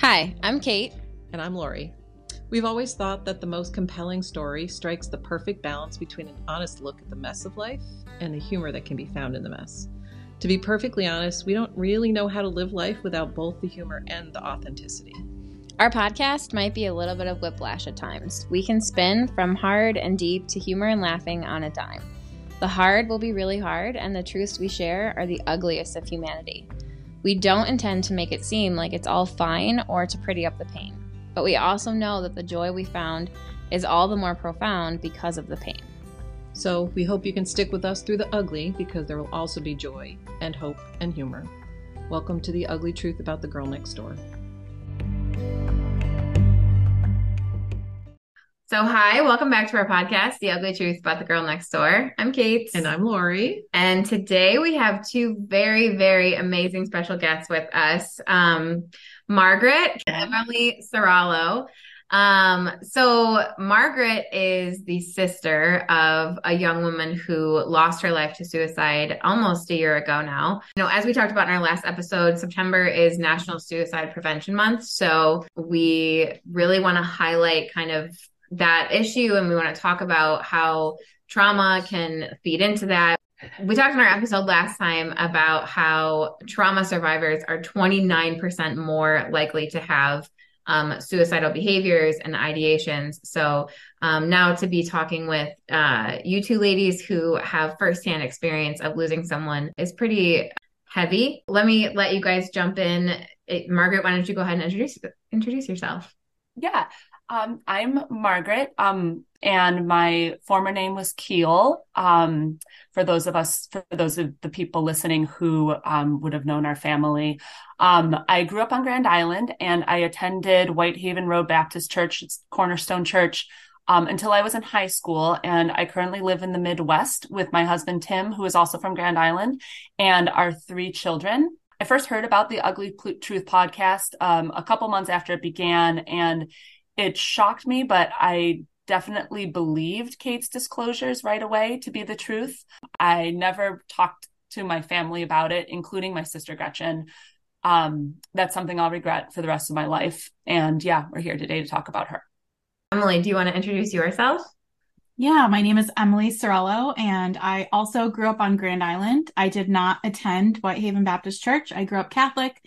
Hi, I'm Kait. And I'm Lori. We've always thought that the most compelling story strikes the perfect balance between an honest look at the mess of life and the humor that can be found in the mess. To be perfectly honest, we don't really know how to live life without both the humor and the authenticity. Our podcast might be a little bit of whiplash at times. We can spin from hard and deep to humor and laughing on a dime. The hard will be really hard, and the truths we share are the ugliest of humanity. We don't intend to make it seem like it's all fine or to pretty up the pain, but we also know that the joy we found is all the more profound because of the pain. So we hope you can stick with us through the ugly because there will also be joy and hope and humor. Welcome to the ugly truth about the girl next door. So, hi, welcome back to our podcast, The Ugly Truth About the Girl Next Door. I'm Kait. And I'm Lori. And today we have two very, very amazing special guests with us um, Margaret and Emily Serrallo. Um, so, Margaret is the sister of a young woman who lost her life to suicide almost a year ago now. You know, as we talked about in our last episode, September is National Suicide Prevention Month. So, we really want to highlight kind of that issue and we want to talk about how trauma can feed into that. We talked in our episode last time about how trauma survivors are 29% more likely to have um, suicidal behaviors and ideations. So um, now to be talking with uh, you two ladies who have firsthand experience of losing someone is pretty heavy. Let me let you guys jump in. It, Margaret, why don't you go ahead and introduce introduce yourself? Yeah. Um, I'm Margaret, um, and my former name was Keel. Um, for those of us, for those of the people listening who um, would have known our family, um, I grew up on Grand Island, and I attended Whitehaven Road Baptist Church, it's Cornerstone Church, um, until I was in high school. And I currently live in the Midwest with my husband Tim, who is also from Grand Island, and our three children. I first heard about the Ugly Truth podcast a couple months after it began, and it shocked me, but I definitely believed Kait's disclosures right away to be the truth. I never talked to my family about it, including my sister Gretchen. Um, that's something I'll regret for the rest of my life. And yeah, we're here today to talk about her. Emily, do you want to introduce yourself? Yeah, my name is Emily Serrallo, and I also grew up on Grand Island. I did not attend Whitehaven Baptist Church. I grew up Catholic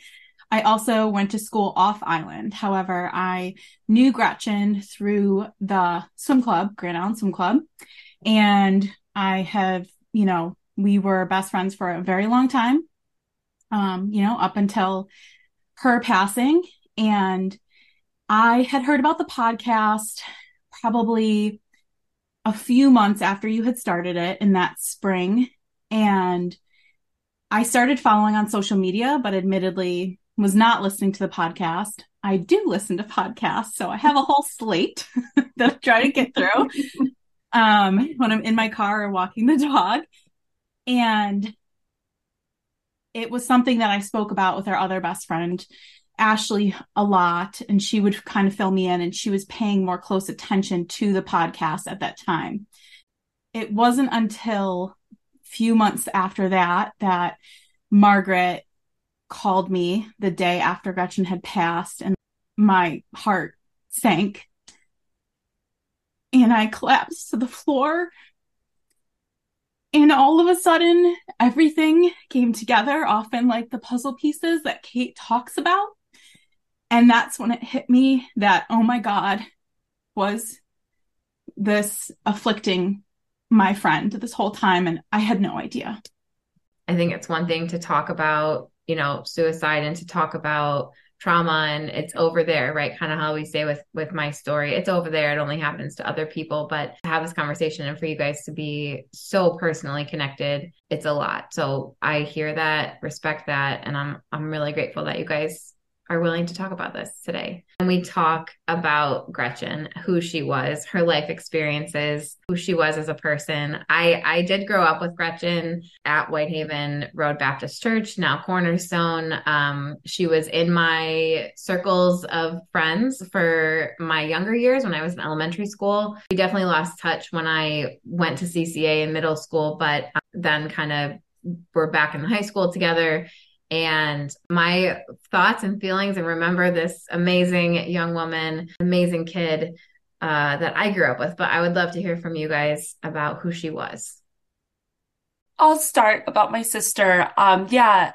I also went to school off island. However, I knew Gretchen through the swim club, Grand Island Swim Club. And I have, you know, we were best friends for a very long time, um, you know, up until her passing. And I had heard about the podcast probably a few months after you had started it in that spring. And I started following on social media, but admittedly, was not listening to the podcast. I do listen to podcasts, so I have a whole slate that I try to get through um, when I'm in my car or walking the dog. And it was something that I spoke about with our other best friend, Ashley, a lot. And she would kind of fill me in, and she was paying more close attention to the podcast at that time. It wasn't until a few months after that that Margaret called me the day after Gretchen had passed, and my heart sank. And I collapsed to the floor. And all of a sudden, everything came together, often like the puzzle pieces that Kait talks about. And that's when it hit me that, oh my God, was this afflicting my friend this whole time? And I had no idea. I think it's one thing to talk about you know suicide and to talk about trauma and it's over there right? Kind of how we say with with my story it's over there. It only happens to other people but to have this conversation and for you guys to be so personally connected it's a lot. So i hear that respect that and i'm i'm really grateful that you guys are willing to talk about this today. And we talk about Gretchen, who she was, her life experiences, who she was as a person. I I did grow up with Gretchen at Whitehaven Road Baptist Church, now Cornerstone. Um, she was in my circles of friends for my younger years when I was in elementary school. We definitely lost touch when I went to CCA in middle school, but then kind of we're back in high school together and my thoughts and feelings and remember this amazing young woman, amazing kid uh, that I grew up with. But I would love to hear from you guys about who she was. I'll start about my sister. Um, yeah.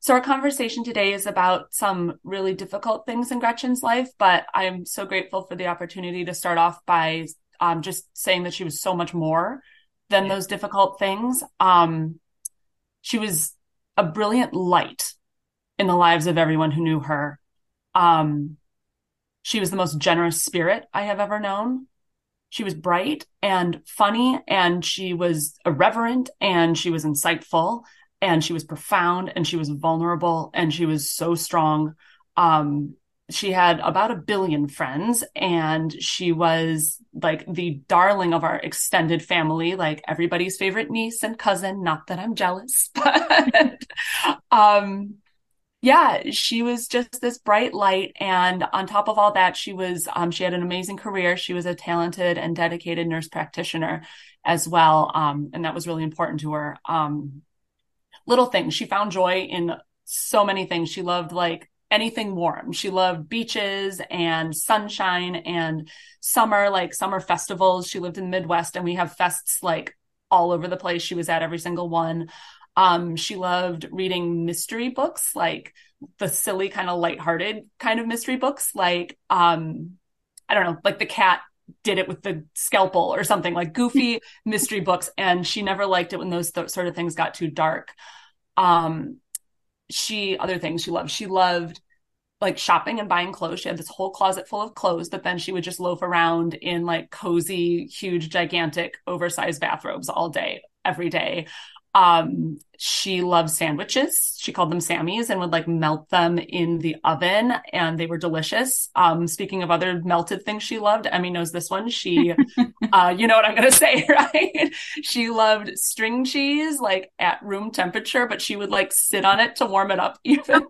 So our conversation today is about some really difficult things in Gretchen's life, but I'm so grateful for the opportunity to start off by um, just saying that she was so much more than those difficult things. Um, she was a brilliant light in the lives of everyone who knew her. Um, she was the most generous spirit I have ever known. She was bright and funny, and she was irreverent, and she was insightful, and she was profound, and she was vulnerable, and she was so strong. Um, she had about a billion friends and she was like the darling of our extended family. Like everybody's favorite niece and cousin not that i'm jealous but um yeah she was just this bright light and on top of all that she was um she had an amazing career. She was a talented and dedicated nurse practitioner as well um and that was really important to her. Um little things. She found joy in so many things. She loved like anything warm. She loved beaches and sunshine and summer, like summer festivals. She lived in the Midwest and we have fests like all over the place. She was at every single one. Um, she loved reading mystery books, like the silly kind of lighthearted kind of mystery books, like um, I don't know, like the cat did it with the scalpel or something like goofy mystery books. And she never liked it when those th- sort of things got too dark. Um, she other things she loved. She loved like shopping and buying clothes. She had this whole closet full of clothes, but then she would just loaf around in like cozy, huge, gigantic, oversized bathrobes all day, every day. Um, she loved sandwiches. She called them Sammys and would like melt them in the oven and they were delicious. Um, speaking of other melted things she loved, Emmy knows this one. She, uh, you know what I'm going to say, right? she loved string cheese like at room temperature, but she would like sit on it to warm it up even.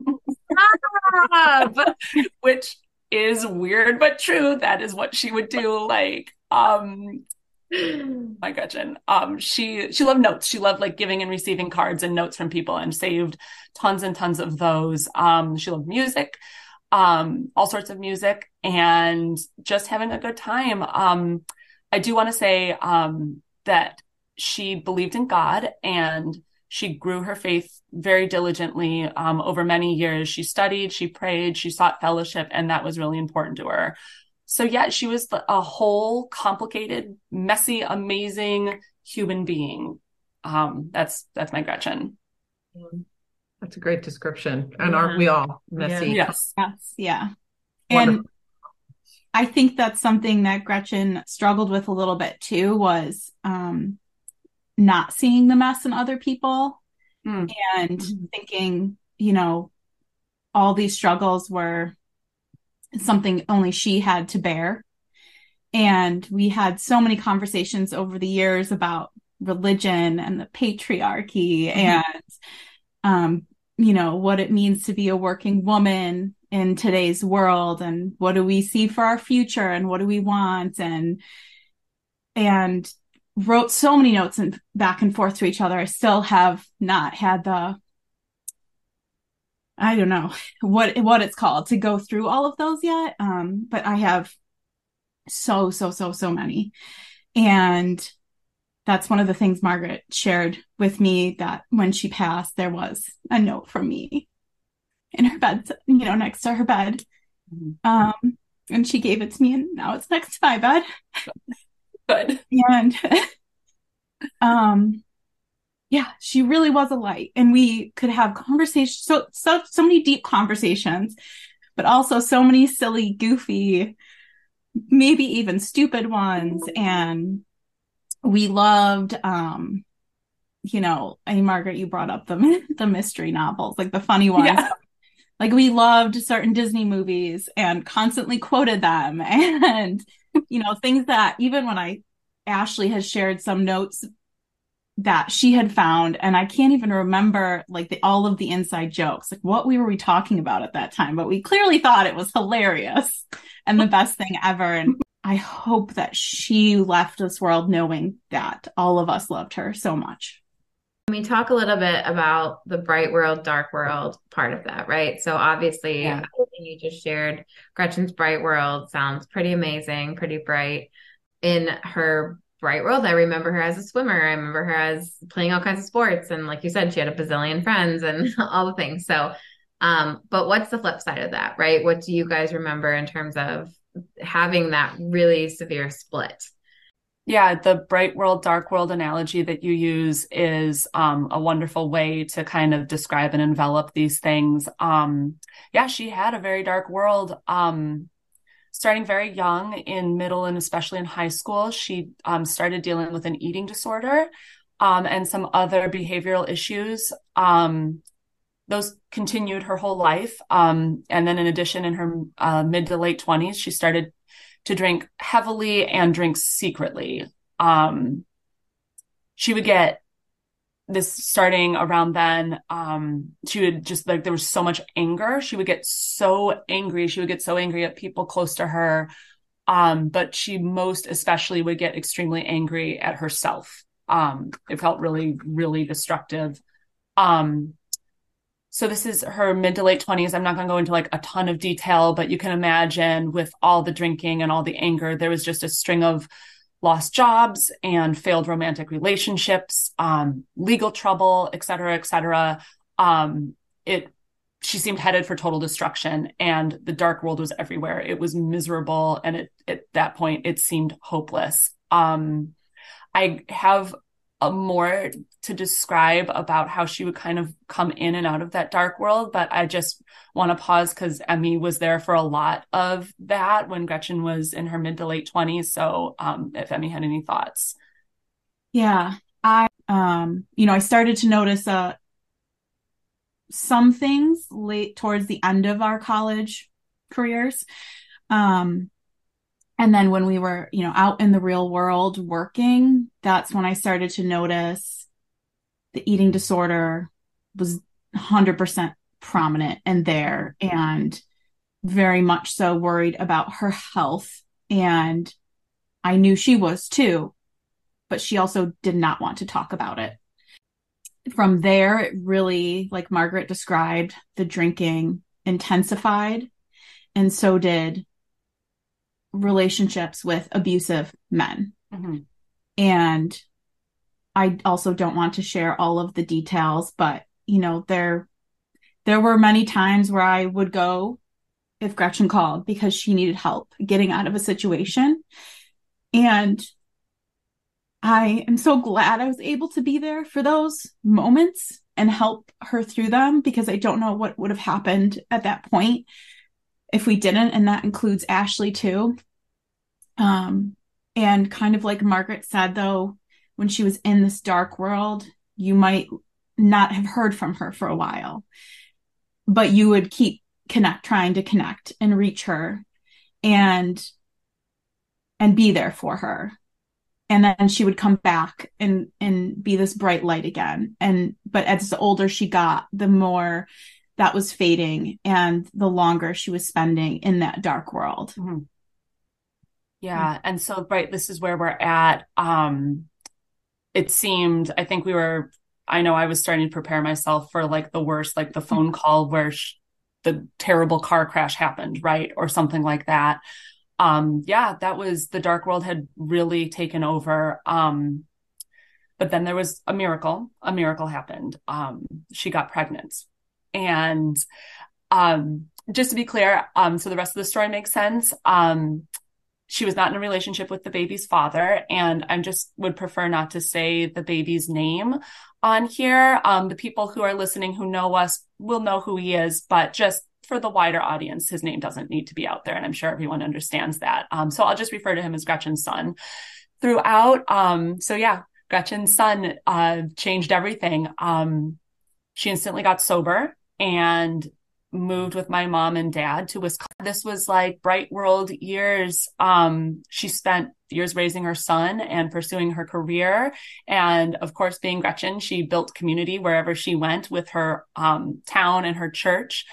which is weird but true. That is what she would do. Like, um, my Gretchen. Um, she she loved notes. She loved like giving and receiving cards and notes from people, and saved tons and tons of those. Um, she loved music, um, all sorts of music, and just having a good time. Um, I do want to say um that she believed in God and she grew her faith very diligently um, over many years. She studied, she prayed, she sought fellowship, and that was really important to her so yeah, she was a whole complicated, messy, amazing human being. Um, that's that's my Gretchen. That's a great description. And yeah. aren't we all messy? Yeah. Yes. Yes. Yeah. Wonderful. And I think that's something that Gretchen struggled with a little bit too was um, not seeing the mess in other people mm. and mm-hmm. thinking, you know, all these struggles were something only she had to bear. And we had so many conversations over the years about religion and the patriarchy mm-hmm. and, um, you know, what it means to be a working woman in today's world and what do we see for our future and what do we want and, and wrote so many notes and back and forth to each other. I still have not had the I don't know what what it's called to go through all of those yet. Um, but I have so so so so many, and that's one of the things Margaret shared with me that when she passed, there was a note from me in her bed, you know, next to her bed. Mm-hmm. Um, and she gave it to me, and now it's next to my bed. Good. And um, yeah, she really was a light. And we could have conversations, so, so, so many deep conversations, but also so many silly, goofy, maybe even stupid ones. And we loved, um, you know, I mean, Margaret, you brought up the, the mystery novels, like the funny ones. Yeah. Like we loved certain Disney movies and constantly quoted them and, you know, things that even when I, Ashley has shared some notes that she had found and i can't even remember like the, all of the inside jokes like what we were we talking about at that time but we clearly thought it was hilarious and the best thing ever and i hope that she left this world knowing that all of us loved her so much We talk a little bit about the bright world, dark world part of that, right? So obviously, yeah. you just shared, Gretchen's bright world sounds pretty amazing, pretty bright. In her bright world, I remember her as a swimmer. I remember her as playing all kinds of sports, and like you said, she had a bazillion friends and all the things. So, um, but what's the flip side of that, right? What do you guys remember in terms of having that really severe split? Yeah, the bright world, dark world analogy that you use is um, a wonderful way to kind of describe and envelop these things. Um, yeah, she had a very dark world. Um, starting very young in middle and especially in high school, she um, started dealing with an eating disorder um, and some other behavioral issues. Um, those continued her whole life. and then, in addition, in her uh, mid to late 20s, she started to drink heavily and drink secretly. Um, she would get this starting around then. Um, she would just like, there was so much anger. She would get so angry. She would get so angry at people close to her. Um, but she most especially would get extremely angry at herself. Um, it felt really, really destructive. Um, so this is her mid to late 20s i'm not going to go into like a ton of detail but you can imagine with all the drinking and all the anger there was just a string of lost jobs and failed romantic relationships um, legal trouble et cetera et cetera. Um, it she seemed headed for total destruction and the dark world was everywhere. It was miserable and it, at that point it seemed hopeless. Um, i have a more to describe about how she would kind of come in and out of that dark world. But I just want to pause because Emmy was there for a lot of that when Gretchen was in her mid to late 20s. So um, if Emmy had any thoughts. Yeah, I, um, you know, I started to notice uh, some things late towards the end of our college careers. Um, and then when we were, you know, out in the real world working, that's when I started to notice the eating disorder was 100% prominent and there and very much so worried about her health. And I knew she was too, but she also did not want to talk about it. From there, it really, like Margaret described, the drinking intensified. And so did relationships with abusive men. Mm-hmm. And I also don't want to share all of the details, but you know, there there were many times where I would go if Gretchen called because she needed help getting out of a situation. And I am so glad I was able to be there for those moments and help her through them because I don't know what would have happened at that point if we didn't, and that includes Ashley too. Um, and kind of like Margaret said, though, when she was in this dark world, you might not have heard from her for a while, but you would keep connect, trying to connect and reach her and and be there for her and then she would come back and and be this bright light again and but as the older she got the more that was fading and the longer she was spending in that dark world. Mm-hmm. Yeah. Mm-hmm. And so, right, this is where we're at. Um, it seemed, I think we were, I know I was starting to prepare myself for like the worst, like the phone mm-hmm. call where sh- the terrible car crash happened, right? Or something like that. Um, yeah, that was the dark world had really taken over. Um, but then there was a miracle. A miracle happened. Um, she got pregnant and um, just to be clear, um, so the rest of the story makes sense. Um, she was not in a relationship with the baby's father, and I just would prefer not to say the baby's name on here. Um, the people who are listening who know us will know who he is, but just for the wider audience, his name doesn't need to be out there, and I'm sure everyone understands that. Um, so I'll just refer to him as Gretchen's son throughout. Um, so yeah, Gretchen's son uh, changed everything. Um, she instantly got sober and moved with my mom and dad to Wisconsin. This was like bright world years. Um, she spent years raising her son and pursuing her career. And of course, being Gretchen, she built community wherever she went with her um, town and her church.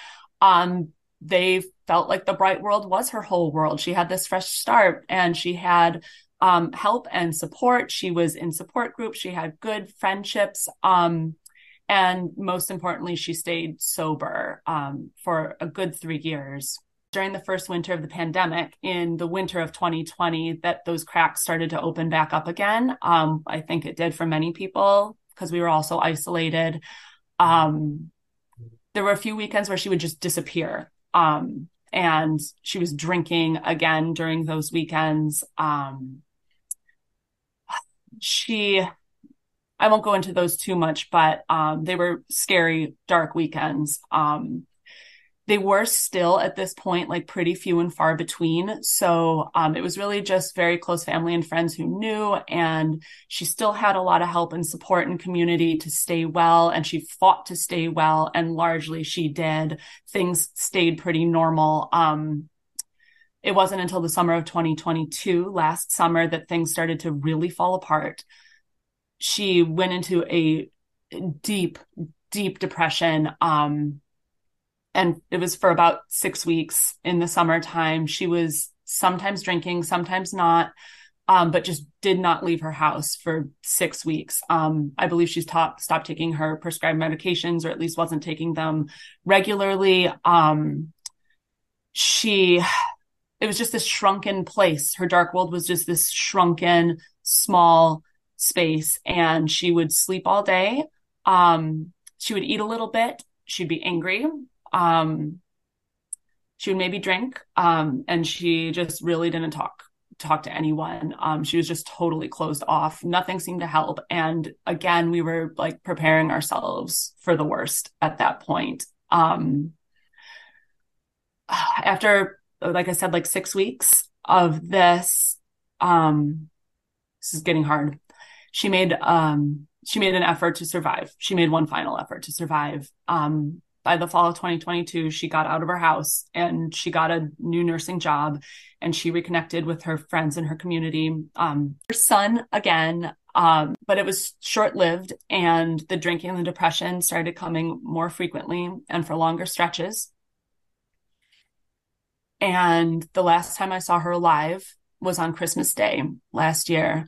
Um, they felt like the bright world was her whole world. She had this fresh start and she had um, help and support. She was in support groups. She had good friendships. Um, and most importantly, she stayed sober um, for a good three years. During the first winter of the pandemic, in the winter of 2020, that those cracks started to open back up again. Um, I think it did for many people because we were also isolated. Um, there were a few weekends where she would just disappear. Um, and she was drinking again during those weekends. Um, she I won't go into those too much, but um, they were scary, dark weekends. Um, they were still at this point like pretty few and far between. So um, it was really just very close family and friends who knew. And she still had a lot of help and support and community to stay well. And she fought to stay well. And largely she did. Things stayed pretty normal. Um, it wasn't until the summer of 2022, last summer, that things started to really fall apart she went into a deep, deep depression. Um, and it was for about six weeks in the summertime. She was sometimes drinking, sometimes not, um, but just did not leave her house for six weeks. Um, I believe she's taught, stopped taking her prescribed medications, or at least wasn't taking them regularly. Um, she, it was just this shrunken place. Her dark world was just this shrunken, small space and she would sleep all day. Um, she would eat a little bit. She'd be angry. Um, she would maybe drink. Um, and she just really didn't talk talk to anyone. Um, she was just totally closed off. Nothing seemed to help. And again, we were like preparing ourselves for the worst at that point. Um, after, like I said, like six weeks of this, um, this is getting hard she made um she made an effort to survive. She made one final effort to survive. Um, by the fall of 2022, she got out of her house and she got a new nursing job and she reconnected with her friends and her community. Um, her son again, um, but it was short lived and the drinking and the depression started coming more frequently and for longer stretches. And the last time I saw her alive was on Christmas Day last year.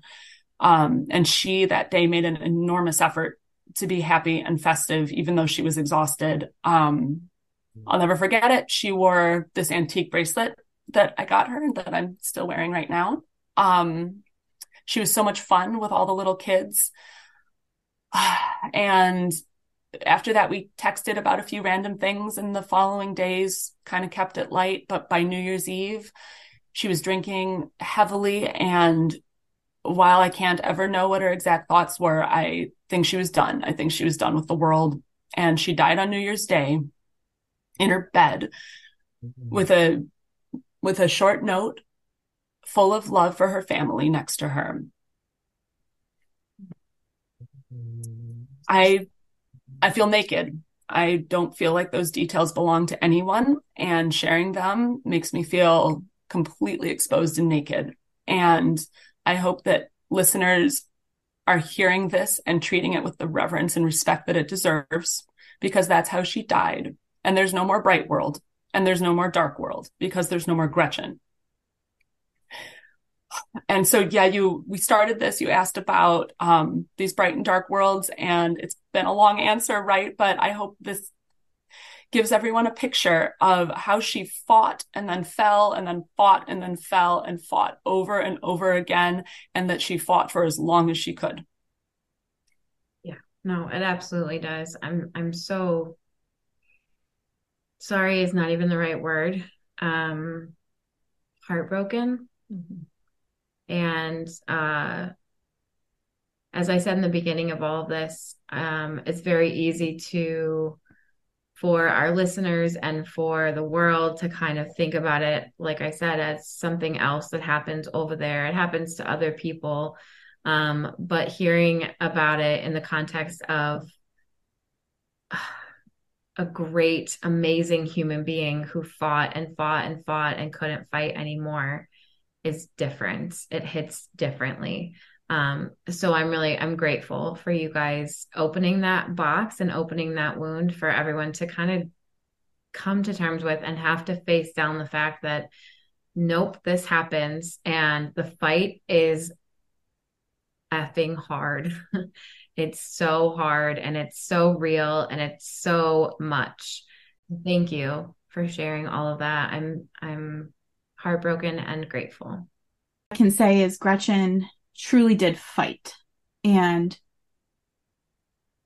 Um, and she that day made an enormous effort to be happy and festive, even though she was exhausted. Um, I'll never forget it. She wore this antique bracelet that I got her that I'm still wearing right now. Um, she was so much fun with all the little kids. And after that, we texted about a few random things, and the following days kind of kept it light. But by New Year's Eve, she was drinking heavily and while I can't ever know what her exact thoughts were, I think she was done. I think she was done with the world. And she died on New Year's Day in her bed mm-hmm. with a with a short note full of love for her family next to her. I I feel naked. I don't feel like those details belong to anyone and sharing them makes me feel completely exposed and naked. And I hope that listeners are hearing this and treating it with the reverence and respect that it deserves because that's how she died. And there's no more bright world and there's no more dark world because there's no more Gretchen. And so, yeah, you, we started this, you asked about, um, these bright and dark worlds and it's been a long answer, right? But I hope this gives everyone a picture of how she fought and then fell and then fought and then fell and fought over and over again and that she fought for as long as she could. Yeah. No, it absolutely does. I'm I'm so sorry is not even the right word. Um heartbroken. Mm-hmm. And uh as I said in the beginning of all of this, um, it's very easy to for our listeners and for the world to kind of think about it, like I said, as something else that happens over there. It happens to other people. Um, but hearing about it in the context of a great, amazing human being who fought and fought and fought and couldn't fight anymore is different. It hits differently. Um, so I'm really I'm grateful for you guys opening that box and opening that wound for everyone to kind of come to terms with and have to face down the fact that nope, this happens. And the fight is effing hard. it's so hard and it's so real and it's so much. Thank you for sharing all of that. I'm I'm heartbroken and grateful. I can say is Gretchen truly did fight. And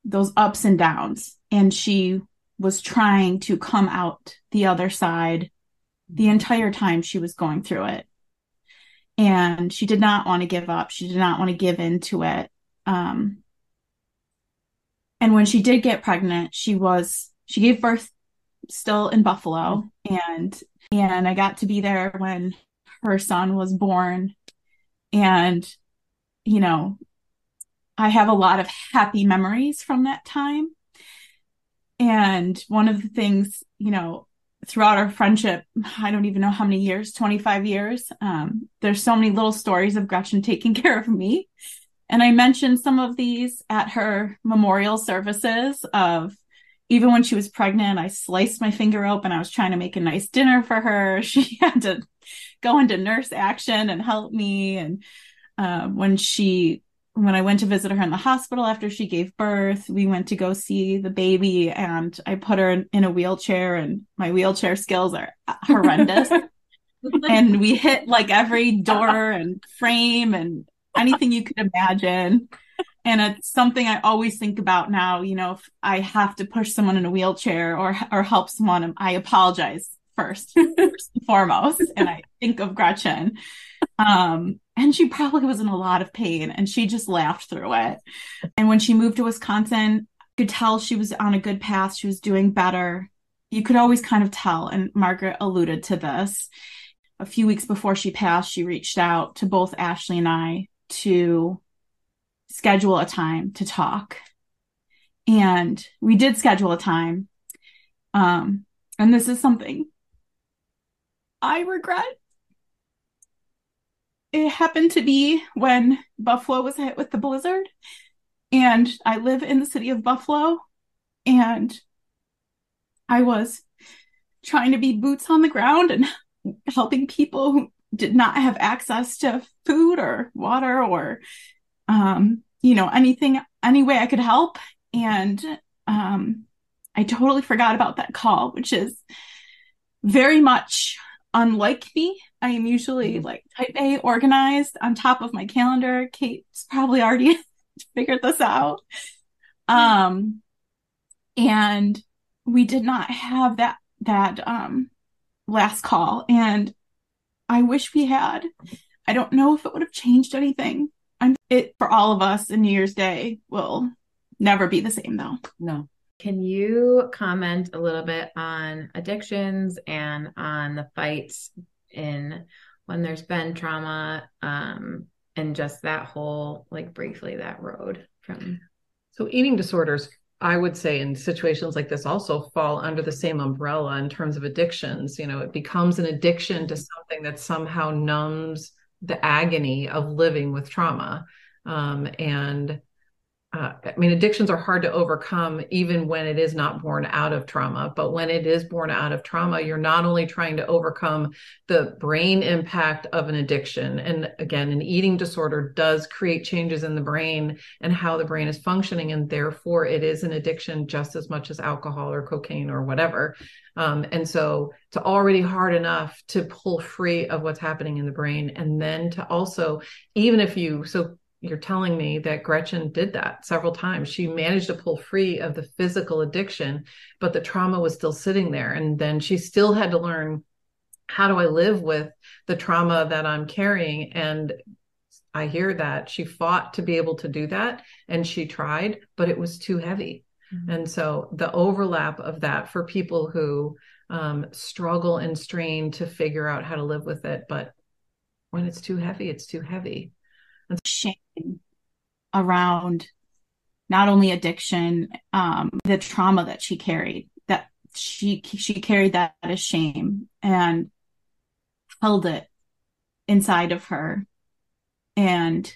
those ups and downs. And she was trying to come out the other side the entire time she was going through it. And she did not want to give up. She did not want to give in to it. Um, and when she did get pregnant she was she gave birth still in buffalo. And and i got to be there when her son was born. And you know i have a lot of happy memories from that time and one of the things you know throughout our friendship, I don't even know how many years, 25 years. Um, there's so many little stories of Gretchen taking care of me. And I mentioned some of these at her memorial services of even when she was pregnant, I sliced my finger open. I was trying to make a nice dinner for her. She had to go into nurse action and help me. And uh, when she when I went to visit her in the hospital after she gave birth, we went to go see the baby and I put her in, in a wheelchair and my wheelchair skills are horrendous. and we hit like every door and frame and anything you could imagine. And it's something I always think about now, you know, if I have to push someone in a wheelchair or or help someone, I apologize first, first and foremost. And I think of Gretchen. Um, and she probably was in a lot of pain and she just laughed through it. And when she moved to Wisconsin, could tell she was on a good path. She was doing better. You could always kind of tell. And Margaret alluded to this. A few weeks before she passed, she reached out to both Ashley and I to schedule a time to talk. And we did schedule a time. Um, and this is something I regret it happened to be when Buffalo was hit with the blizzard. And I live in the city of Buffalo. And I was trying to be boots on the ground and helping people who did not have access to food or water or, um, you know, anything, any way I could help. And um, I totally forgot about that call, which is very much unlike me. I am usually mm-hmm. like type A organized on top of my calendar. Kait's probably already figured this out. Um and we did not have that that um last call and I wish we had. I don't know if it would have changed anything. I'm it for all of us in New Year's Day will never be the same though. No. Can you comment a little bit on addictions and on the fights in when there's been trauma um, and just that whole, like briefly, that road from? So, eating disorders, I would say, in situations like this, also fall under the same umbrella in terms of addictions. You know, it becomes an addiction to something that somehow numbs the agony of living with trauma. Um, and uh, I mean, addictions are hard to overcome even when it is not born out of trauma. But when it is born out of trauma, you're not only trying to overcome the brain impact of an addiction. And again, an eating disorder does create changes in the brain and how the brain is functioning. And therefore, it is an addiction just as much as alcohol or cocaine or whatever. Um, and so it's already hard enough to pull free of what's happening in the brain. And then to also, even if you, so you're telling me that Gretchen did that several times. She managed to pull free of the physical addiction, but the trauma was still sitting there. And then she still had to learn how do I live with the trauma that I'm carrying? And I hear that she fought to be able to do that and she tried, but it was too heavy. Mm-hmm. And so the overlap of that for people who um, struggle and strain to figure out how to live with it, but when it's too heavy, it's too heavy shame around not only addiction, um, the trauma that she carried, that she she carried that as shame and held it inside of her. And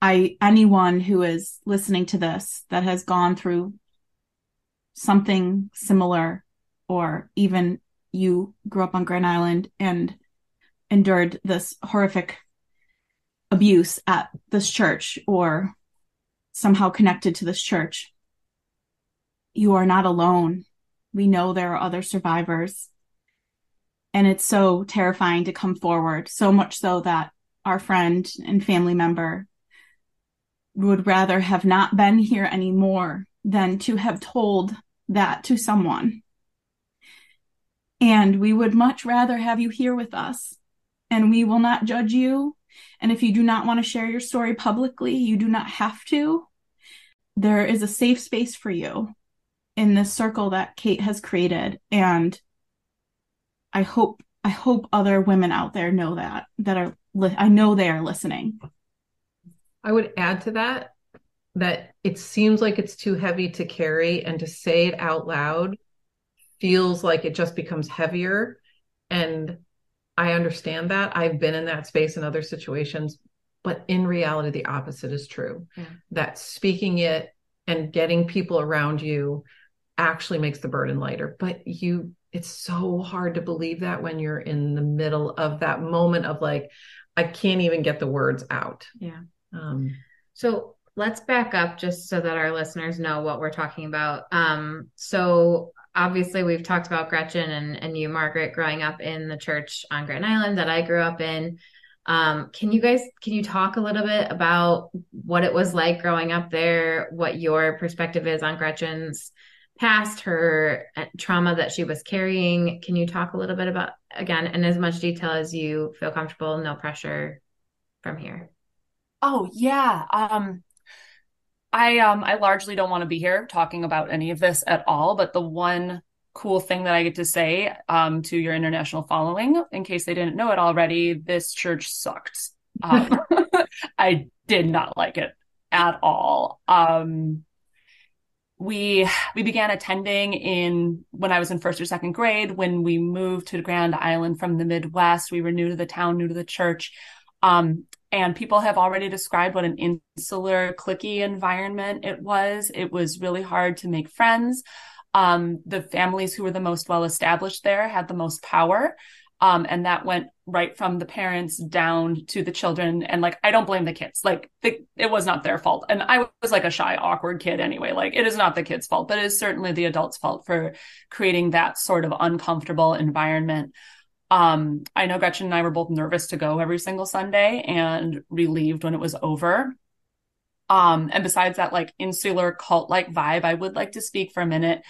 I anyone who is listening to this that has gone through something similar or even you grew up on Grand Island and endured this horrific abuse at this church or somehow connected to this church, you are not alone. We know there are other survivors. And it's so terrifying to come forward, so much so that our friend and family member would rather have not been here anymore than to have told that to someone. And we would much rather have you here with us. And we will not judge you. And if you do not want to share your story publicly, you do not have to. There is a safe space for you in this circle that Kait has created. And I hope, I hope other women out there know that, that are, li- I know they are listening. I would add to that that it seems like it's too heavy to carry and to say it out loud feels like it just becomes heavier and I understand that. I've been in that space in other situations, but in reality the opposite is true. Yeah. That speaking it and getting people around you actually makes the burden lighter. But you it's so hard to believe that when you're in the middle of that moment of like I can't even get the words out. Yeah. Um, So let's back up just so that our listeners know what we're talking about. Um, so obviously we've talked about Gretchen and, and you, Margaret, growing up in the church on Grand Island that I grew up in. Um, can you guys can you talk a little bit about what it was like growing up there, what your perspective is on Gretchen's past, her uh, trauma that she was carrying? Can you talk a little bit about again in as much detail as you feel comfortable, no pressure from here? Oh yeah. Um I um I largely don't want to be here talking about any of this at all, but the one cool thing that I get to say um to your international following, in case they didn't know it already, this church sucked. Um, I did not like it at all. Um we we began attending in when I was in first or second grade. When we moved to Grand Island from the Midwest, we were new to the town, new to the church. Um, and people have already described what an insular, clicky environment it was. It was really hard to make friends. Um, the families who were the most well established there had the most power. Um, and that went right from the parents down to the children. And like, I don't blame the kids. Like, the, it was not their fault. And I was like a shy, awkward kid anyway. Like, it is not the kids' fault, but it is certainly the adults' fault for creating that sort of uncomfortable environment. Um, I know Gretchen and I were both nervous to go every single Sunday and relieved when it was over. Um, and besides that, like insular cult like vibe, I would like to speak for a minute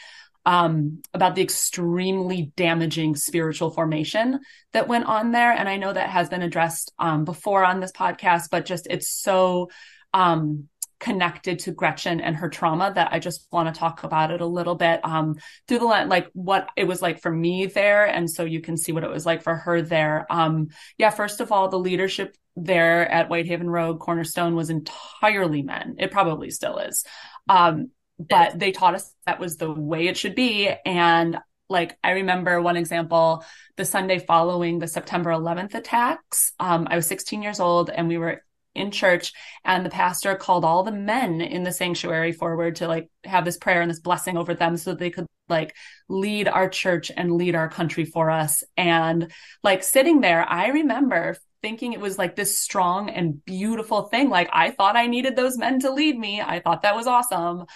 um, about the extremely damaging spiritual formation that went on there. And I know that has been addressed um, before on this podcast, but just it's so um, connected to Gretchen and her trauma that I just want to talk about it a little bit um, through the like what it was like for me there. And so you can see what it was like for her there. Um, yeah, first of all, the leadership there at Whitehaven Road Cornerstone was entirely men. It probably still is. Um, but they taught us that was the way it should be. And like I remember one example, the Sunday following the September 11th attacks. Um, I was 16 years old and we were in church and the pastor called all the men in the sanctuary forward to like have this prayer and this blessing over them so that they could like lead our church and lead our country for us. And like sitting there i remember thinking it was like this strong and beautiful thing. Like i thought i needed those men to lead me. I thought that was awesome.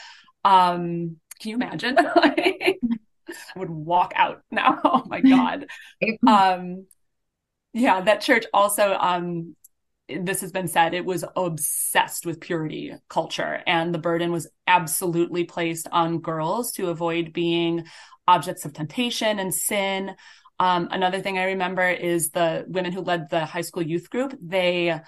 Um can you imagine? I would walk out now. Oh my god. Um yeah that church also um this has been said, it was obsessed with purity culture, and the burden was absolutely placed on girls to avoid being objects of temptation and sin. Um, another thing I remember is the women who led the high school youth group. They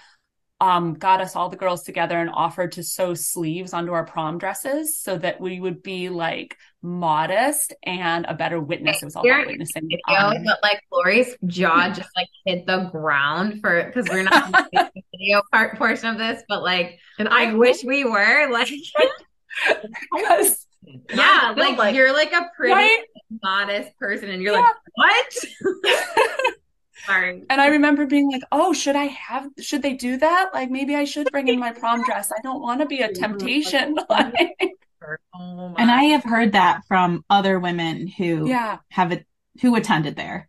um, got us all the girls together and offered to sew sleeves onto our prom dresses so that we would be like modest and a better witness. It was all about witnessing. Video, um, but like Lori's jaw just like hit the ground for because we're not the video part portion of this, but like, and I wish we were like. because yeah, like, like, you're like a pretty right? modest person, and you're yeah. like, what? Sorry. And I remember being like, oh, should I have, should they do that? Like, maybe I should bring in my prom dress. I don't want to be a temptation. oh and I have heard that from other women who yeah. have it, who attended there.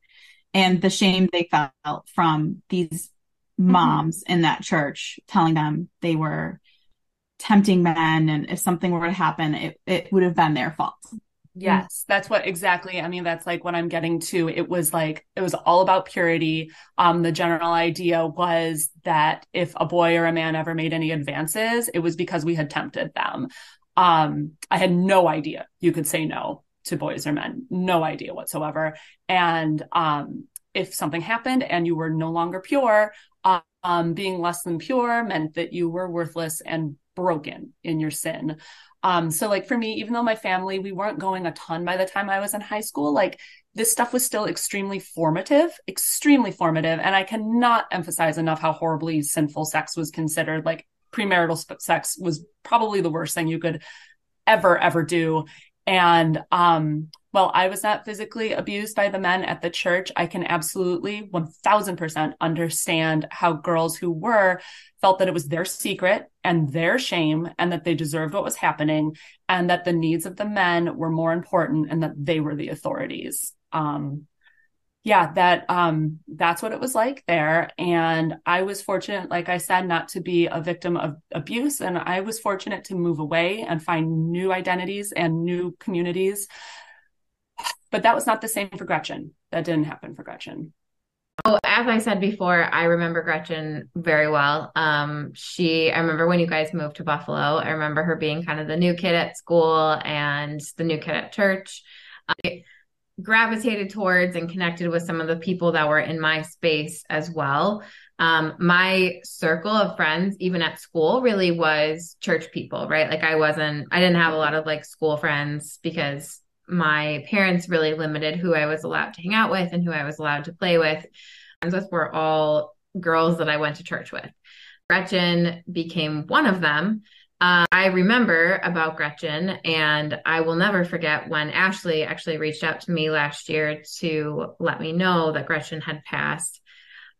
and the shame they felt from these moms mm-hmm. in that church telling them they were tempting men and if something were to happen it, it would have been their fault Yes, that's what exactly. I mean, that's like what I'm getting to. It was like it was all about purity. Um, the general idea was that if a boy or a man ever made any advances, it was because we had tempted them. Um, I had no idea you could say no to boys or men, no idea whatsoever. And um, if something happened and you were no longer pure, um, being less than pure meant that you were worthless and broken in your sin. Um, so like for me, even though my family, we weren't going a ton by the time I was in high school, like this stuff was still extremely formative, extremely formative. And I cannot emphasize enough how horribly sinful sex was considered. Like premarital sex was probably the worst thing you could ever, ever do. And um, while I was not physically abused by the men at the church, I can absolutely 1000% understand how girls who were felt that it was their secret and their shame and that they deserved what was happening and that the needs of the men were more important and that they were the authorities. Um, yeah, that um that's what it was like there and I was fortunate like I said not to be a victim of abuse and I was fortunate to move away and find new identities and new communities. But that was not the same for Gretchen. That didn't happen for Gretchen. Oh, as I said before, I remember Gretchen very well. Um, she, I remember when you guys moved to Buffalo, I remember her being kind of the new kid at school and the new kid at church. Gravitated towards and connected with some of the people that were in my space as well. Um, my circle of friends, even at school, really was church people, right? Like I wasn't, I didn't have a lot of like school friends because my parents really limited who I was allowed to hang out with and who I was allowed to play with. Friends with were all girls that I went to church with. Gretchen became one of them. Uh, I remember about Gretchen, and I will never forget when Ashley actually reached out to me last year to let me know that Gretchen had passed.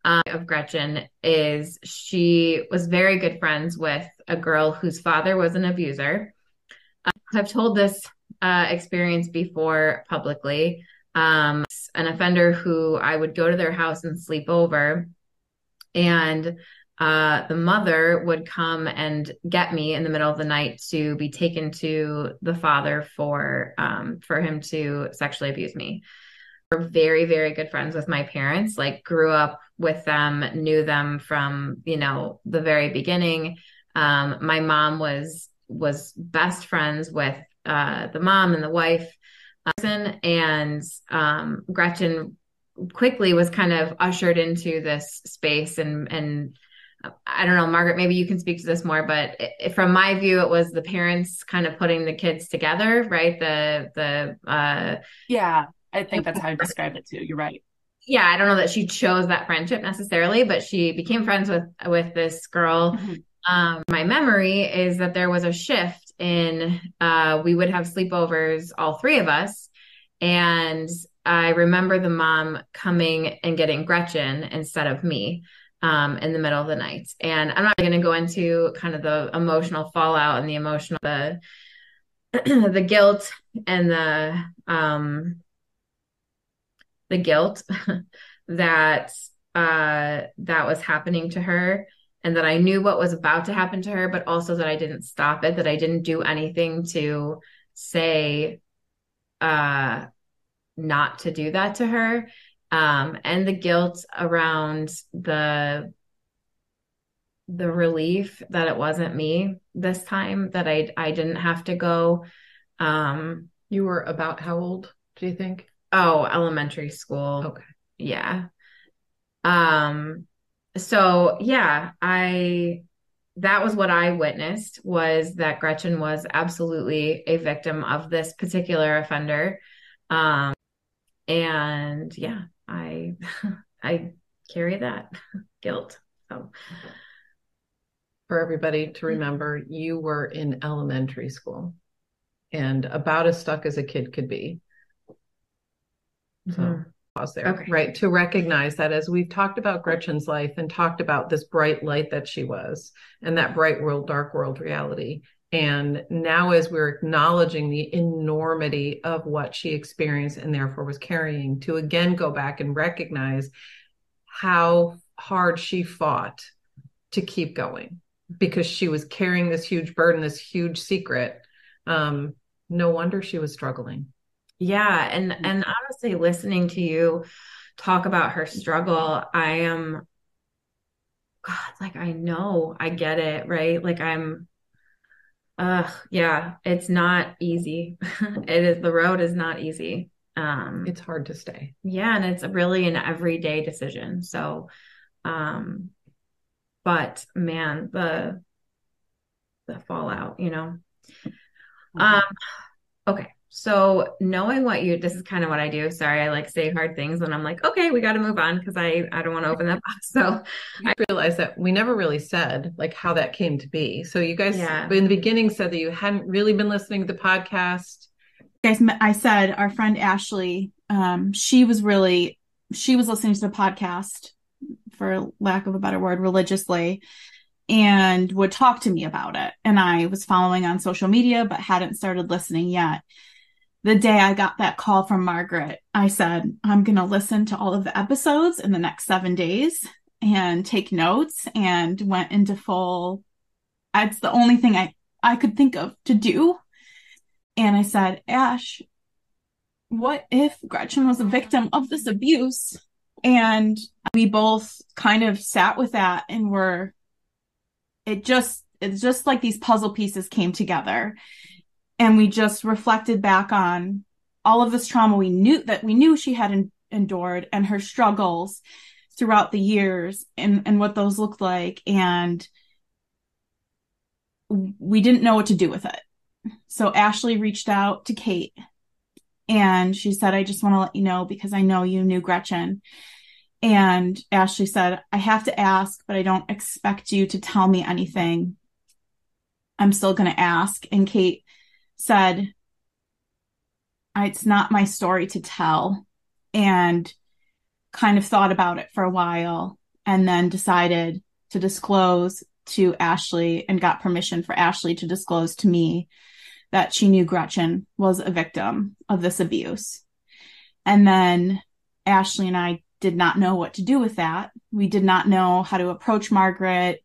Uh, of Gretchen is she was very good friends with a girl whose father was an abuser. Uh, I've told this uh, experience before publicly. Um, an offender who I would go to their house and sleep over, and uh, the mother would come and get me in the middle of the night to be taken to the father for um, for him to sexually abuse me. We're very very good friends with my parents. Like grew up with them, knew them from you know the very beginning. Um, my mom was was best friends with uh, the mom and the wife, uh, and um, Gretchen quickly was kind of ushered into this space and and I don't know, Margaret, maybe you can speak to this more, but it, from my view, it was the parents kind of putting the kids together, right? The, the, uh, yeah, I think that's how I describe it too. You're right. Yeah. I don't know that she chose that friendship necessarily, but she became friends with, with this girl. Mm-hmm. Um, my memory is that there was a shift in uh, we would have sleepovers, all three of us. And I remember the mom coming and getting Gretchen instead of me um, in the middle of the night. And I'm not going to go into kind of the emotional fallout and the emotional, the, the guilt and the, um, the guilt that, uh, that was happening to her and that I knew what was about to happen to her, but also that I didn't stop it, that I didn't do anything to say uh not to do that to her. Um and the guilt around the the relief that it wasn't me this time, that I I didn't have to go. Um you were about how old, do you think? Oh, elementary school. Okay. Yeah. Um so yeah, I that was what I witnessed was that Gretchen was absolutely a victim of this particular offender. Um, and yeah, I I carry that guilt. So for everybody to remember, you were in elementary school and about as stuck as a kid could be. So mm-hmm pause there, okay. right? To recognize that as we've talked about Gretchen's life and talked about this bright light that she was and that bright world, dark world reality, And now, as we're acknowledging the enormity of what she experienced and therefore was carrying, to again go back and recognize how hard she fought to keep going because she was carrying this huge burden, this huge secret. Um, no wonder she was struggling. Yeah, and and honestly, listening to you talk about her struggle, I am God, like I know, I get it, right? Like I'm uh yeah, it's not easy. it is the road is not easy. Um it's hard to stay. Yeah, and it's really an everyday decision. So um but man, the the fallout, you know. Mm-hmm. Um okay. So knowing what you this is kind of what I do. Sorry, I like say hard things and I'm like, okay, we got to move on because I I don't want to open that box. So I realized that we never really said like how that came to be. So you guys yeah. in the beginning said that you hadn't really been listening to the podcast. Guys, I said our friend Ashley, um, she was really she was listening to the podcast for lack of a better word religiously and would talk to me about it. And I was following on social media, but hadn't started listening yet the day I got that call from Margaret, I said, I'm going to listen to all of the episodes in the next seven days and take notes and went into full. It's the only thing I, I could think of to do. And I said, Ash, what if Gretchen was a victim of this abuse? And we both kind of sat with that and were, it just, it's just like these puzzle pieces came together and we just reflected back on all of this trauma we knew that we knew she had en- endured and her struggles throughout the years and and what those looked like. And we didn't know what to do with it. So ashley reached out to Kait and she said i just want to let you know because i know you knew gretchen. And ashley said i have to ask but i don't expect you to tell me anything. I'm still going to ask. And Kait said, it's not my story to tell, and kind of thought about it for a while and then decided to disclose to Ashley and got permission for Ashley to disclose to me that she knew Gretchen was a victim of this abuse. And then Ashley and I did not know what to do with that. We did not know how to approach Margaret.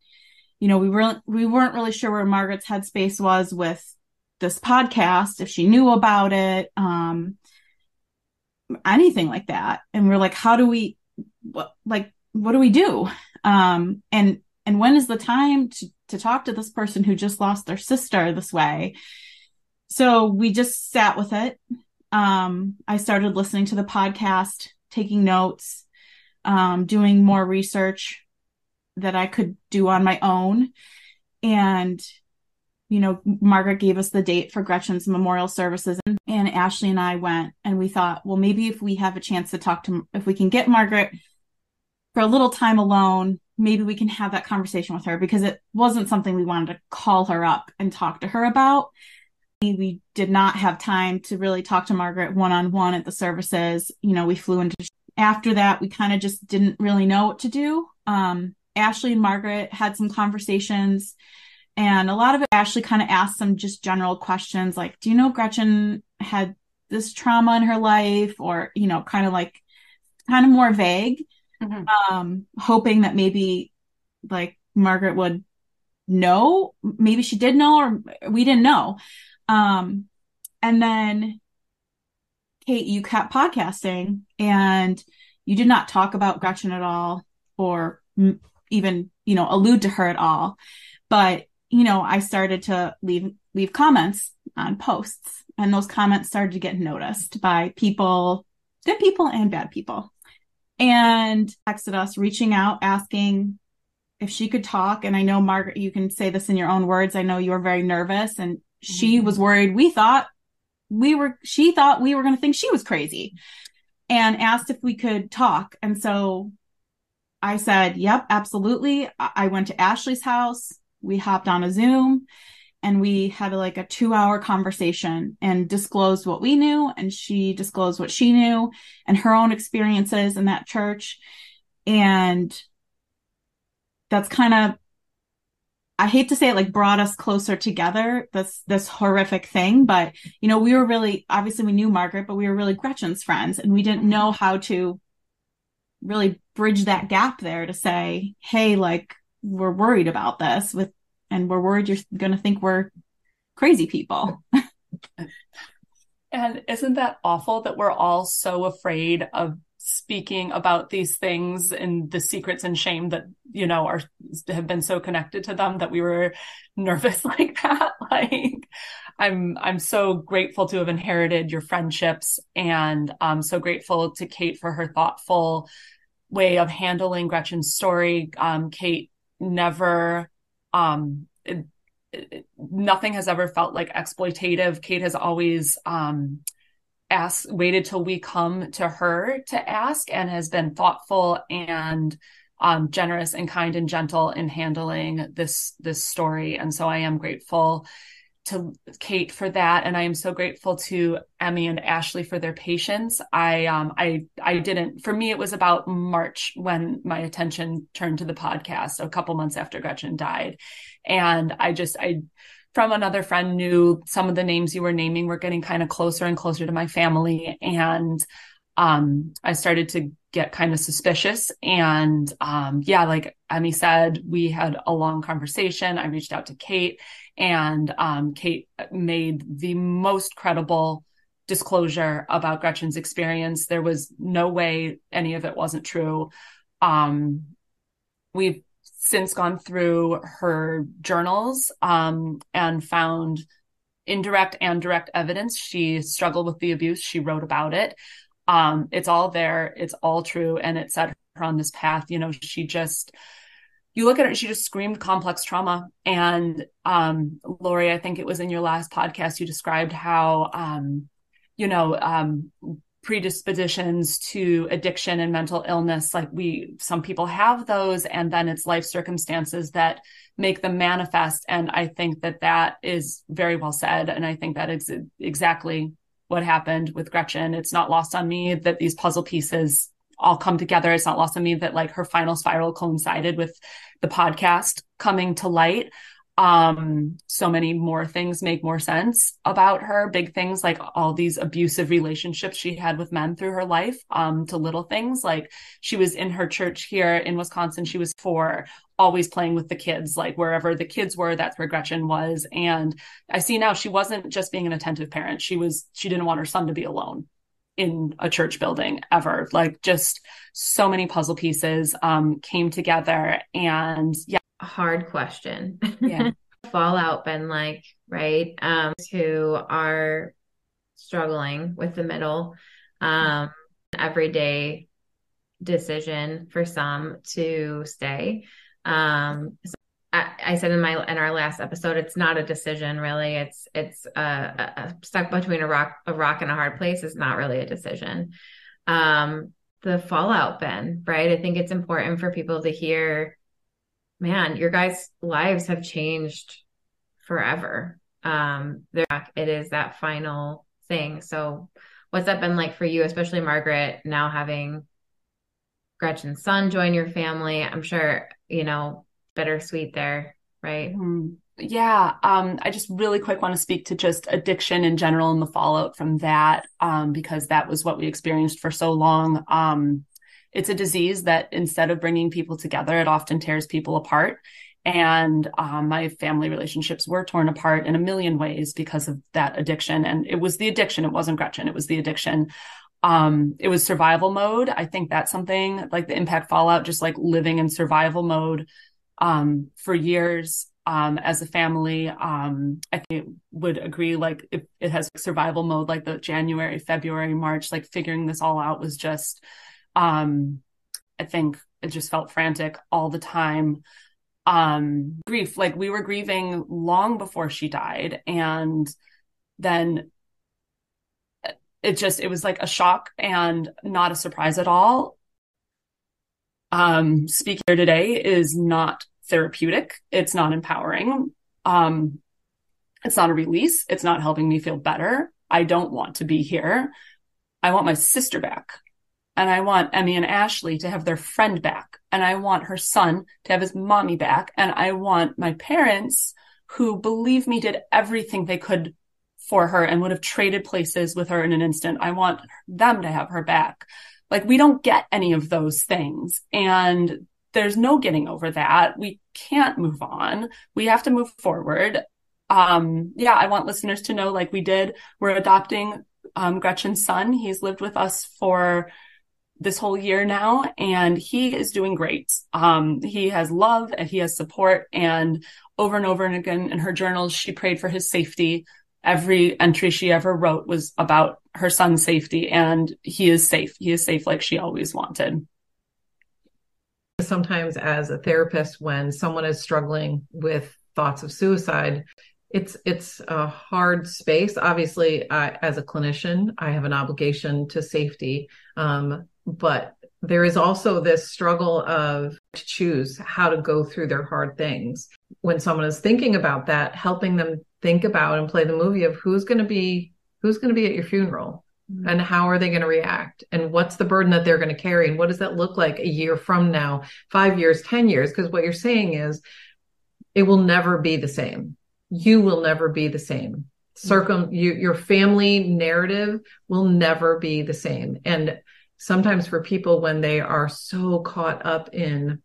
You know, we weren't we weren't really sure where Margaret's headspace was with this podcast, if she knew about it, um, anything like that. And we're like, how do we, what, like, what do we do? Um, and, and when is the time to, to talk to this person who just lost their sister this way? So we just sat with it. Um, I started listening to the podcast, taking notes, um, doing more research that I could do on my own. And you know, Margaret gave us the date for Gretchen's memorial services and, Ashley and I went and we thought, well, maybe if we have a chance to talk to, if we can get Margaret for a little time alone, maybe we can have that conversation with her because it wasn't something we wanted to call her up and talk to her about. We did not have time to really talk to Margaret one on one at the services. You know, we flew into after that, we kind of just didn't really know what to do. Um, Ashley and Margaret had some conversations and a lot of it Ashley kind of asked some just general questions like, do you know Gretchen had this trauma in her life? Or, you know, kind of like, kind of more vague, mm-hmm. um, hoping that maybe like Margaret would know. Maybe she did know, or we didn't know. Um, and then Kait, you kept podcasting and you did not talk about Gretchen at all or even, you know, allude to her at all. But you know, I started to leave leave comments on posts and those comments started to get noticed by people, good people and bad people. And texted us reaching out asking if she could talk and I know Margaret you can say this in your own words. I know you were very nervous and she mm-hmm. was worried. We thought we were she thought we were going to think she was crazy and asked if we could talk. And so I said, "Yep, absolutely." I went to Ashley's house we hopped on a Zoom and we had like a two hour conversation and disclosed what we knew and she disclosed what she knew and her own experiences in that church. And that's kind of I hate to say it like brought us closer together, this this horrific thing, but you know, we were really obviously we knew Margaret, but we were really Gretchen's friends and we didn't know how to really bridge that gap there to say, hey, like we're worried about this with and we're worried you're going to think we're crazy people. and isn't that awful that we're all so afraid of speaking about these things and the secrets and shame that you know are have been so connected to them that we were nervous like that like i'm i'm so grateful to have inherited your friendships and i'm so grateful to Kait for her thoughtful way of handling gretchen's story um, Kait never um, it, it, nothing has ever felt like exploitative. Kait has always um, asked waited till we come to her to ask and has been thoughtful and um, generous and kind and gentle in handling this this story. And so i am grateful to Kait for that and i am so grateful to emmy and ashley for their patience. I um i i didn't for me it was about march when my attention turned to the podcast a couple months after gretchen died. And i just i from another friend knew some of the names you were naming were getting kind of closer and closer to my family. And um, I started to get kind of suspicious. And um, yeah, like Emmy said, we had a long conversation. I reached out to Kait, and um, Kait made the most credible disclosure about Gretchen's experience. There was no way any of it wasn't true. Um, we've since gone through her journals um, and found indirect and direct evidence. She struggled with the abuse. She wrote about it. Um, it's all there. It's all true. And it set her on this path. You know, she just, you look at her, she just screamed complex trauma. And um, Lori, I think it was in your last podcast, you described how, um, you know, um, predispositions to addiction and mental illness like we some people have those and then it's life circumstances that make them manifest and i think that that is very well said and i think that is exactly what happened with gretchen. It's not lost on me that these puzzle pieces all come together. It's not lost on me that like her final spiral coincided with the podcast coming to light um so many more things make more sense about her. Big things like all these abusive relationships she had with men through her life um to little things. Like she was in her church here in Wisconsin. She was four always playing with the kids like wherever the kids were that's where Gretchen was. And I see now she wasn't just being an attentive parent. She was she didn't want her son to be alone in a church building ever. Like just so many puzzle pieces um came together. And yeah hard question. Yeah. Fallout been like, right? Um, who are struggling with the middle, um, everyday decision for some to stay. Um, so I, I, said in my in our last episode, it's not a decision really. It's it's a, a, stuck between a rock a rock and a hard place. It's not really a decision. Um, the fallout, been, right? I think it's important for people to hear man, your guys' lives have changed forever. Um, there it is that final thing. So, what's that been like for you, especially Margaret, now having Gretchen's son join your family? I'm sure, you know, bittersweet there, right? Mm-hmm. Yeah. Um, I just really quick want to speak to just addiction in general and the fallout from that, um, because that was what we experienced for so long. Um, it's a disease that instead of bringing people together, it often tears people apart. And um, my family relationships were torn apart in a million ways because of that addiction. And it was the addiction. It wasn't Gretchen. It was the addiction. Um, it was survival mode. I think that's something like the impact fallout, just like living in survival mode um, for years um, as a family. Um, I think would agree, like if it has survival mode, like the January, February, March, like figuring this all out was just um, I think it just felt frantic all the time. Um, grief, like we were grieving long before she died. And then it just, it was like a shock and not a surprise at all. Um, speaking here today is not therapeutic. It's not empowering. Um, it's not a release. It's not helping me feel better. I don't want to be here. I want my sister back. And I want Emmy and Ashley to have their friend back. And I want her son to have his mommy back. And I want my parents who believe me did everything they could for her and would have traded places with her in an instant. I want them to have her back. Like we don't get any of those things. And there's no getting over that. We can't move on. We have to move forward. Um, yeah, I want listeners to know, like we did, we're adopting um, Gretchen's son. He's lived with us for this whole year now and he is doing great. Um, he has love and he has support and over and over and again in her journals, she prayed for his safety. Every entry she ever wrote was about her son's safety and he is safe. He is safe like she always wanted. Sometimes as a therapist, when someone is struggling with thoughts of suicide, it's it's a hard space obviously I, as a clinician i have an obligation to safety um, but there is also this struggle of to choose how to go through their hard things. When someone is thinking about that helping them think about and play the movie of who's going to be who's going to be at your funeral mm-hmm. and how are they going to react and what's the burden that they're going to carry and what does that look like a year from now 5 years 10 years? Because what you're saying is it will never be the same. You will never be the same. Circum you, your family narrative will never be the same. And sometimes for people when they are so caught up in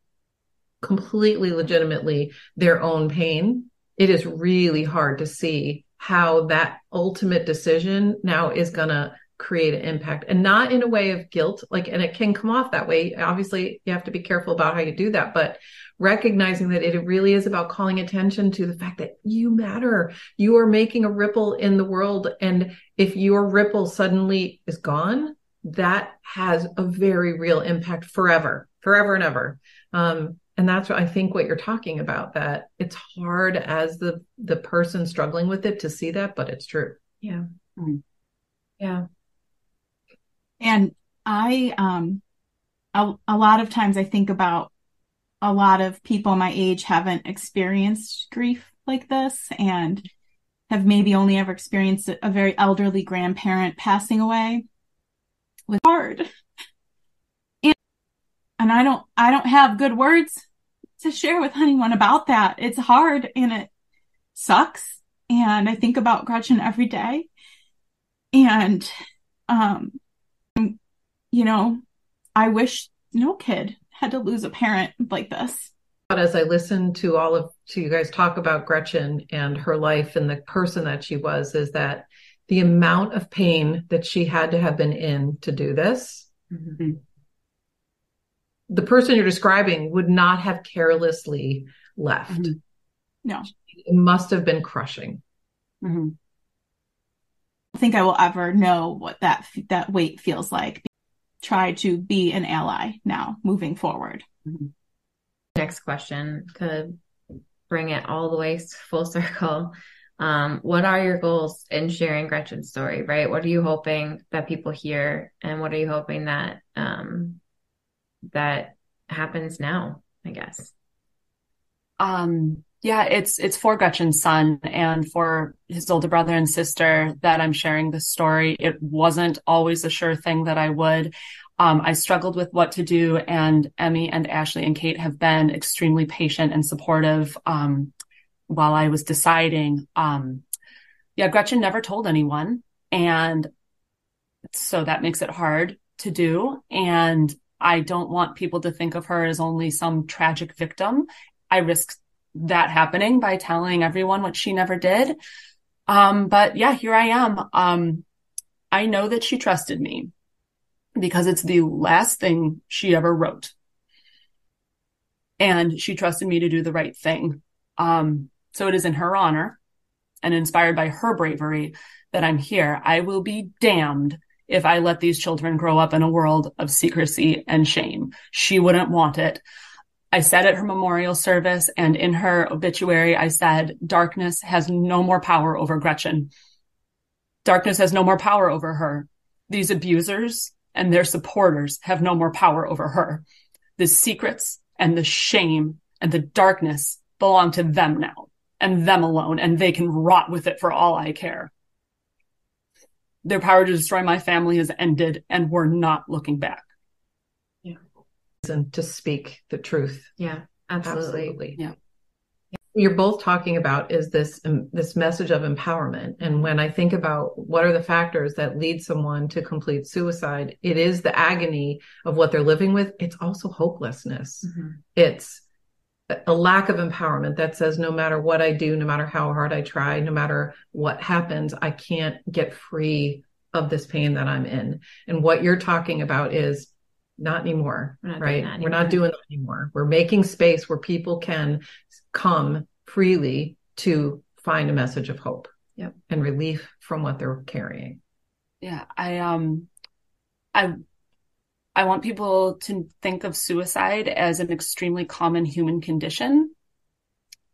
completely legitimately their own pain, it is really hard to see how that ultimate decision now is going to create an impact. And not in a way of guilt like and it can come off that way. Obviously you have to be careful about how you do that but recognizing that it really is about calling attention to the fact that you matter. You are making a ripple in the world and if your ripple suddenly is gone that has a very real impact forever, forever and ever. Um, and that's what I think what you're talking about, that it's hard as the, the person struggling with it to see that, but it's true. Yeah. Mm-hmm. Yeah. And I, um, a, a lot of times I think about a lot of people my age haven't experienced grief like this and have maybe only ever experienced a very elderly grandparent passing away hard. And, and I don't, I don't have good words to share with anyone about that. It's hard and it sucks. And I think about Gretchen every day. And, um, you know, I wish no kid had to lose a parent like this. But as I listen to all of to you guys talk about Gretchen and her life and the person that she was, is that the amount of pain that she had to have been in to do this. Mm-hmm. The person you're describing would not have carelessly left. Mm-hmm. No. It must have been crushing. Mm-hmm. I think I will ever know what that that weight feels like. Try to be an ally now, moving forward. Mm-hmm. Next question could bring it all the way full circle um, what are your goals in sharing Gretchen's story, right? What are you hoping that people hear, and what are you hoping that um, that happens now? I guess. Um, yeah, it's it's for Gretchen's son and for his older brother and sister that I'm sharing this story. It wasn't always a sure thing that I would. Um, I struggled with what to do, and Emmy and Ashley and Kait have been extremely patient and supportive. Um, while I was deciding, um, yeah, Gretchen never told anyone. And so that makes it hard to do. And I don't want people to think of her as only some tragic victim. I risk that happening by telling everyone what she never did. Um, but yeah, here I am. Um, I know that she trusted me because it's the last thing she ever wrote. And she trusted me to do the right thing. Um, so it is in her honor and inspired by her bravery that I'm here. I will be damned if I let these children grow up in a world of secrecy and shame. She wouldn't want it. I said at her memorial service and in her obituary, I said, darkness has no more power over Gretchen. Darkness has no more power over her. These abusers and their supporters have no more power over her. The secrets and the shame and the darkness belong to them now and them alone, and they can rot with it for all I care. Their power to destroy my family has ended, and we're not looking back. Yeah. And to speak the truth. Yeah, absolutely. Absolutely. Yeah. You're both talking about is this um, this message of empowerment, and when I think about what are the factors that lead someone to complete suicide, it is the agony of what they're living with. It's also hopelessness. Mhm. It's a lack of empowerment that says no matter what I do, no matter how hard I try, no matter what happens, I can't get free of this pain that I'm in. And what you're talking about is not anymore, We're not right? that We're not doing that anymore. We're making space where people can come freely to find a message of hope Yep. and relief from what they're carrying. Yeah, I um I I want people to think of suicide as an extremely common human condition.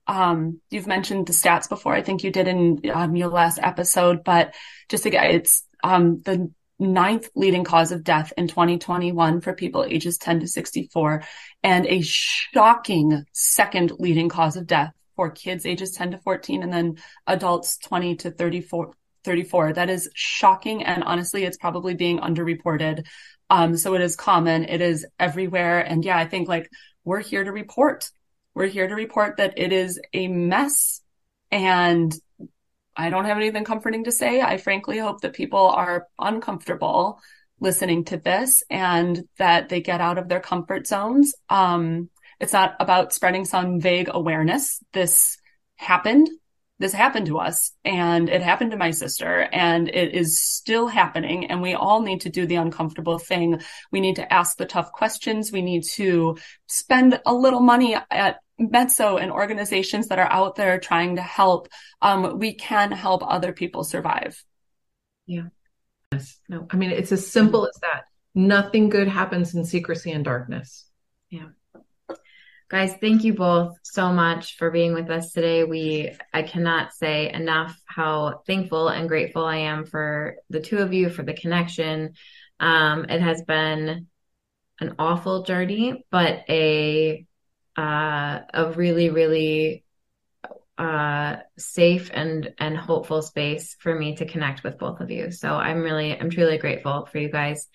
Um, you've mentioned the stats before. I think you did in um, your last episode, but just again, it's um the ninth leading cause of death in 2021 for people ages 10 to 64 and a shocking second leading cause of death for kids ages 10 to 14 and then adults 20 to 34 34 that is shocking and honestly it's probably being underreported um so it is common it is everywhere and yeah i think like we're here to report we're here to report that it is a mess and I don't have anything comforting to say. I frankly hope that people are uncomfortable listening to this and that they get out of their comfort zones. Um, it's not about spreading some vague awareness. This happened. This happened to us and it happened to my sister and it is still happening. And we all need to do the uncomfortable thing. We need to ask the tough questions. We need to spend a little money at Mezzo and organizations that are out there trying to help. Um, we can help other people survive. Yeah. Yes. No, I mean, it's as simple as that. Nothing good happens in secrecy and darkness. Guys, thank you both so much for being with us today. We I cannot say enough how thankful and grateful I am for the two of you for the connection. Um, it has been an awful journey, but a uh, a really really uh, safe and and hopeful space for me to connect with both of you. So I'm really I'm truly grateful for you guys.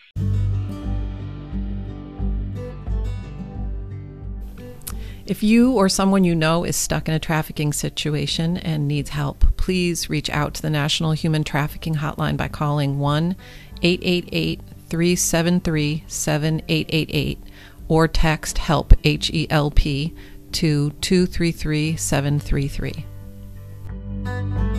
If you or someone you know is stuck in a trafficking situation and needs help, please reach out to the National Human Trafficking Hotline by calling 1 888 373 7888 or text HELP, H E L P, to 233 733.